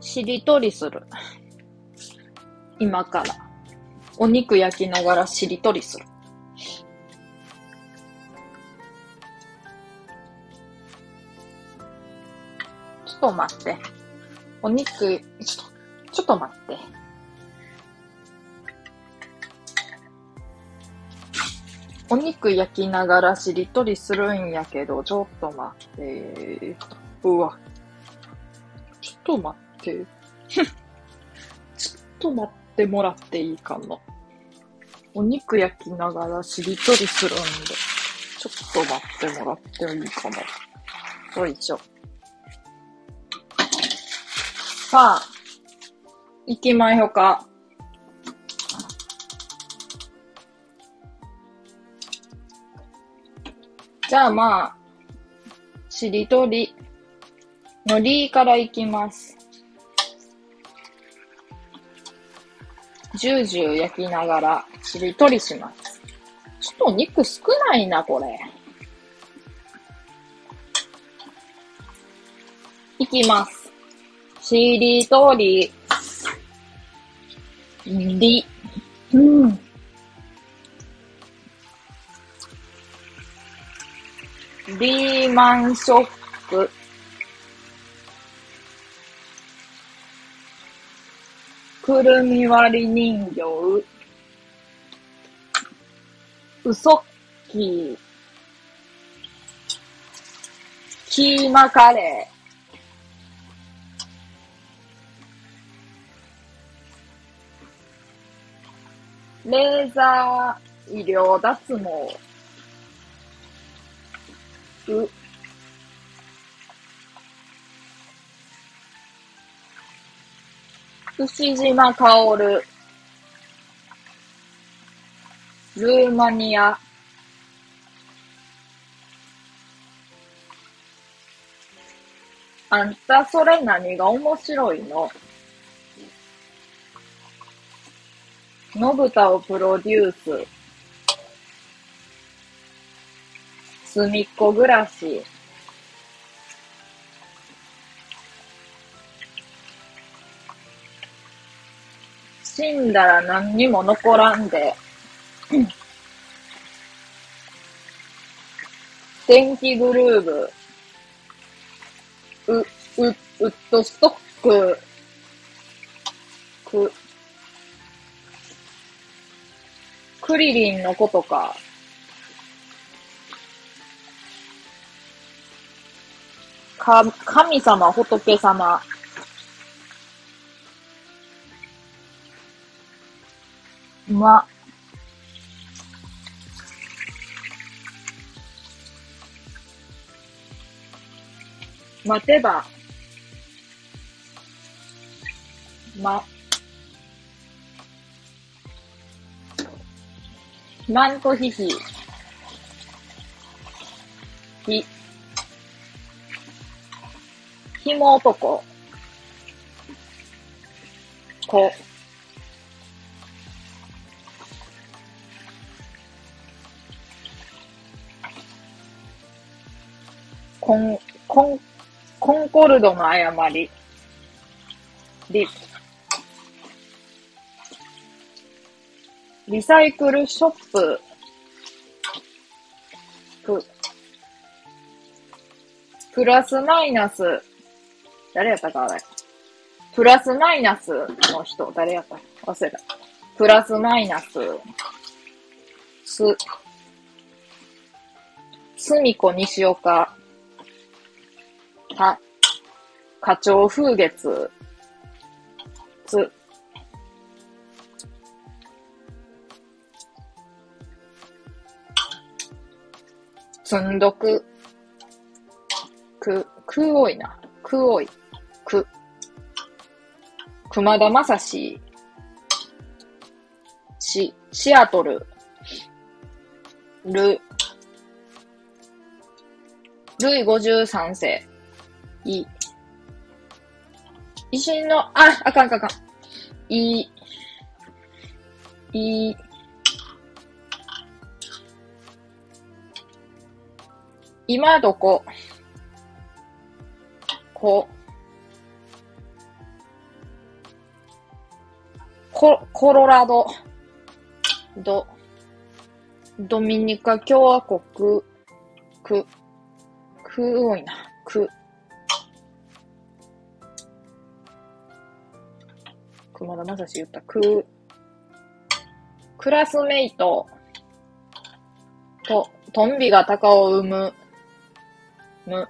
しりとりする。今から。お肉焼きながらしりとりする。ちょっと待って。お肉、ちょっと、ちょっと待って。お肉焼きながらしりとりするんやけど、ちょっと待って。うわ。ちょっと待って。ちょっと待ってもらっていいかな。お肉焼きながらしりとりするんで、ちょっと待ってもらっていいかな。よいしょ。さあ、行きましょか。じゃあまあ、しりとりのりからいきます。ジュージュー焼きながらしりとりします。ちょっと肉少ないな、これ。いきます。しりとり。り。うん。リーマンショック。くるみ割り人形。うそっきー。キーマカレー。レーザー医療脱毛。う。牛島薫。ルーマニア。あんたそれ何が面白いの？のぶたをプロデュース。すみっこ暮らし。死んだら何にも残らんで。電気グルーブ。う、う、ウッドストック。く、クリリンのことか。か、神様、仏様。ま、待てば、ま、マントヒヒ、ひ、ひも男、こ、コン、コン、コンコルドの誤り。リ、リサイクルショップ。プ、プラスマイナス。誰やったかあれ。プラスマイナスの人。誰やった？忘れた。プラスマイナス。す、すみこ西岡。た、花鳥風月。つ、つんどく。く、く多いな。く多い。熊田正史。し、シアトル。る。ルイ53世。い。維新の、あ、あかんかんあかん。い、い、今どこ？こ、コ、コロラド、ド、ドミニカ共和国、く、く多いな、く。熊田正史言った、く、クラスメイト、と、トンビが鷹を生む、む、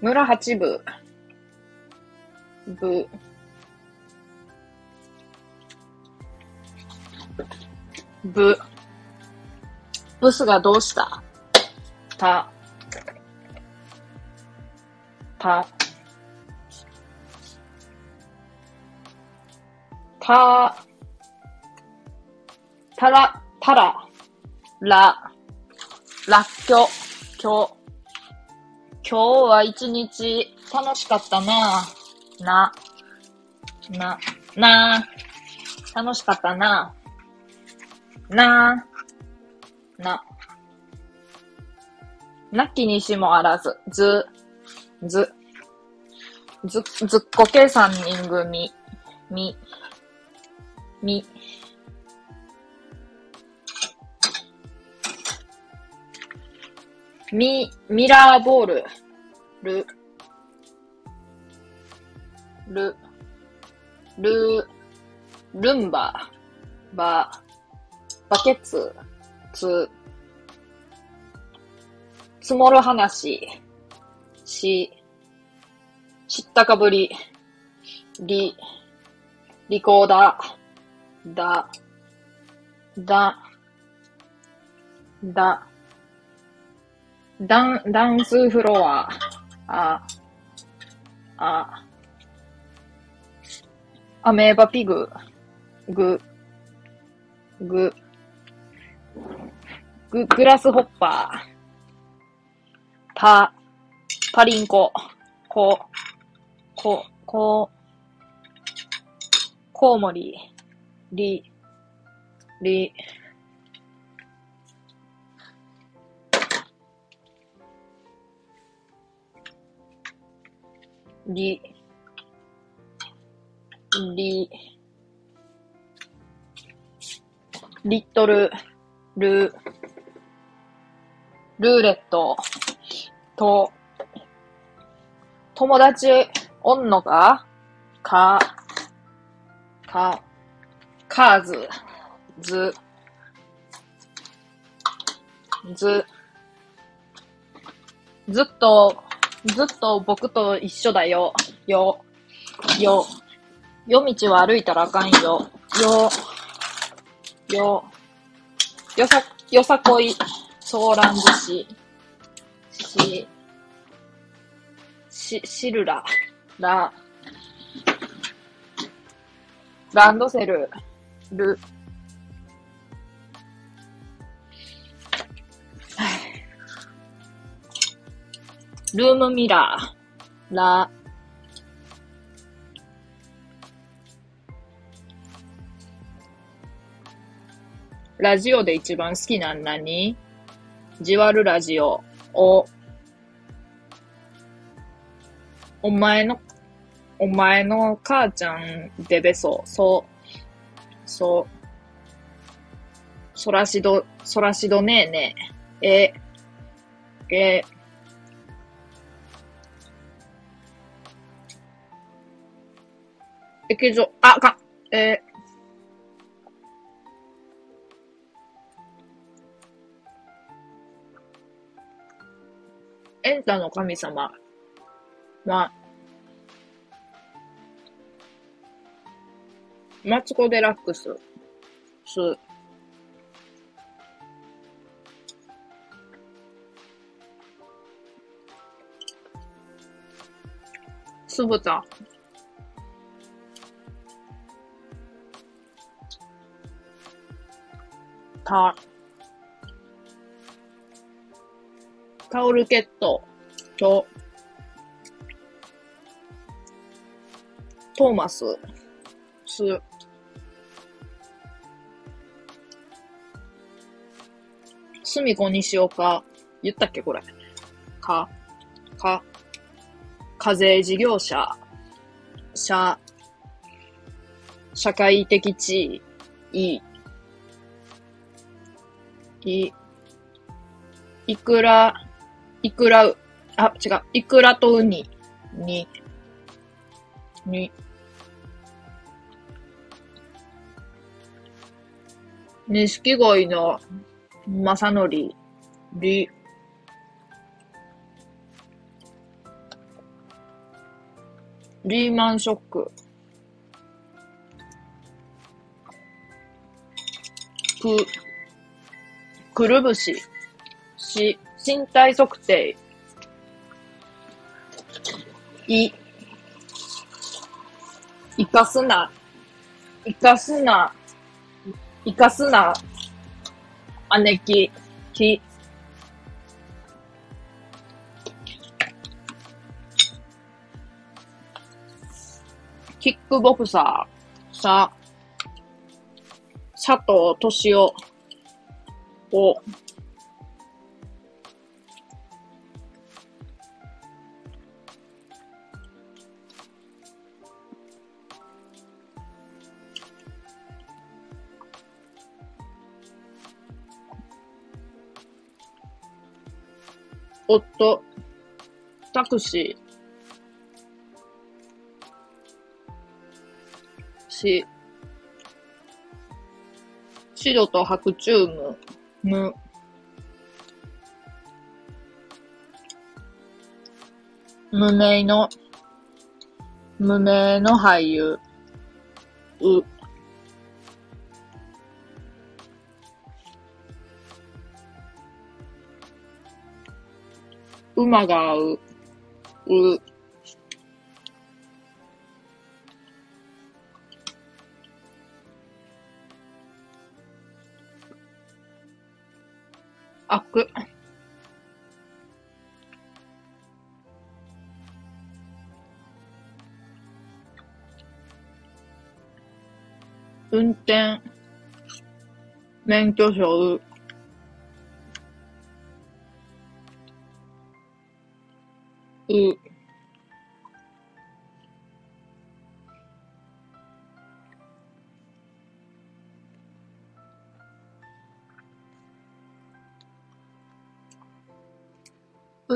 村八部、ぶ、ぶ、ブスがどうした？た、た、た、たら、たら、ら、らっきょ、きょ、今日は一日。楽しかったな。な、な、な、楽しかったな。な、な。なきにしもあらず、ず、ず、ず、ずっこけ三人組、み、み、ミ、ミラーボール、ル、ル、ル、ルンバ、バ、バケツ、ツ、積もる話、し、知ったかぶり、り、リコーダー、だ、だ、だ、ダン、ダンスフロア、あ、あ、アメーバピグ、グ、グ、グ、グラスホッパー、パ、パリンコ、コ、コ、コ、コウモリ、リ、リ、リ、リ、リットル、ル、ルーレット、と、友達おんのかか、か、カーズ、ず、ず、ずっとずっと僕と一緒だよ。よ。よ。夜道は歩いたらあかんよ。よ。よ。よさ、よさこい、ソーラン寿司。し、し、シルラ。ラ。ランドセル。ル。ルームミラー、ラ、ラジオで一番好きなん何？じわるラジオ、お、お前の、お前の母ちゃんデベソ、そう、そう、そらしど、そらしどねえね。え、え、え、液状、あ、か、え。ー、エンタの神様は、マツコ・デラックス、す、酢豚、た、タオルケット。と、トーマス、す、すみこにしようか。言ったっけこれ。か、か、課税事業者、社、社会的地位、い、いくら、いくら、あ、違う、いくらとウニ。に、に、錦鯉の正則、り、リーマンショック、く、くるぶし、し、身体測定、い、いかすな、いかすな、いかすな、姉貴、き、キックボクサー、さ、佐藤敏夫、を、夫、タクシー、し、白と白チューム、む、無名の、無名の俳優、う、馬が合う、う、あく、運転、免許証、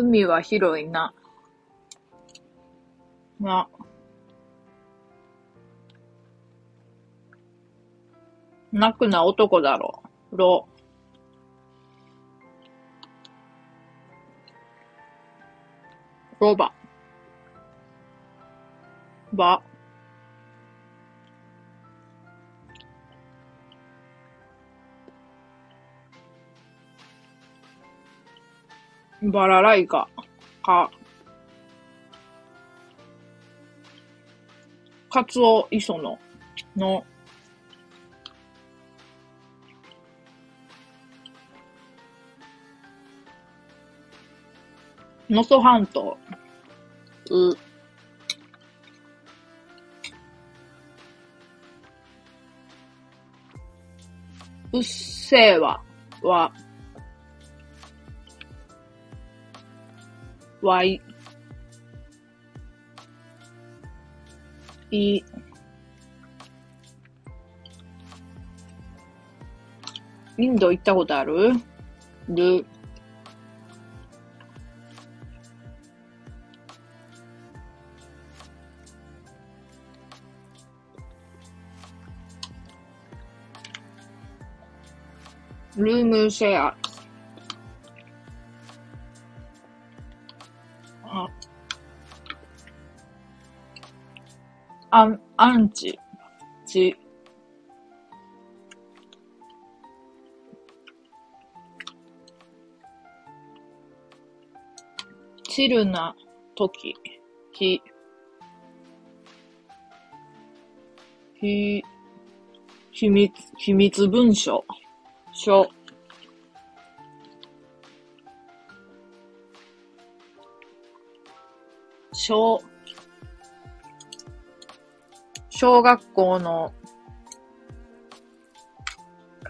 海は広いな。な。泣くな男だろ。ろ。ロバ。ば。バラライカ。か。カツオ磯野。の。能登半島、う、うっせぇわ、わ、わい、い、インド行ったことある？る、ルームシェア。アン、アンチ、チ、チルな時、ひ、ひ、秘密、秘密文書。小、小、小学校の、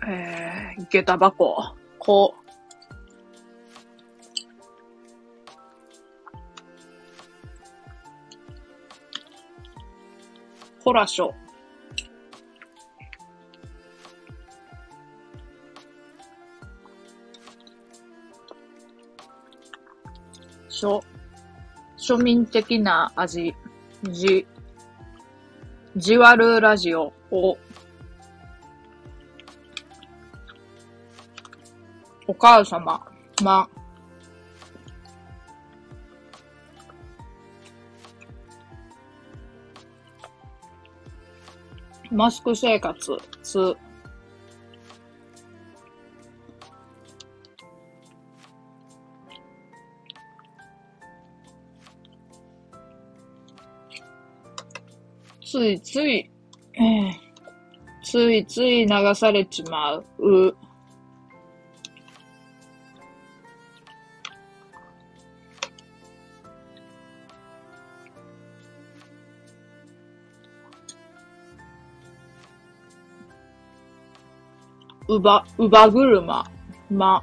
えー、下駄箱、こう、コラショ。庶、庶民的な味、じ、じわるラジオを、お母様、ま、マスク生活、つ、ついつい、えーついつい流されちまう。ううば、うば車、ま、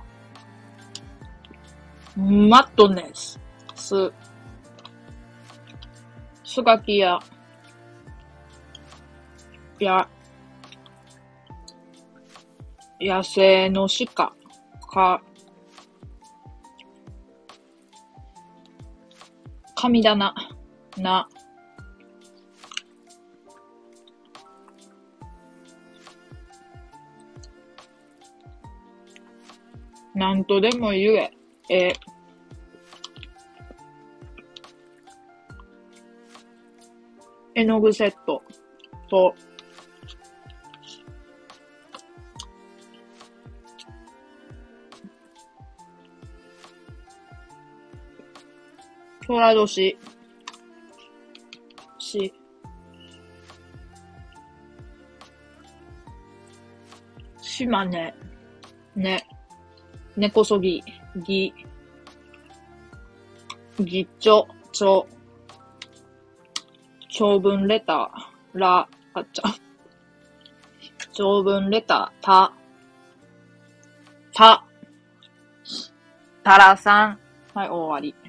マットネス、す、すがきや、や、野生の鹿、か、神棚、な、なんとでも言え、え、絵の具セット、と、虎年、し、島根、ね、根こそぎ、ぎ、ぎっちょ、ちょ、長文レター、ら、あっちゃ、長文レター、た、た、たらさん。はい、終わり。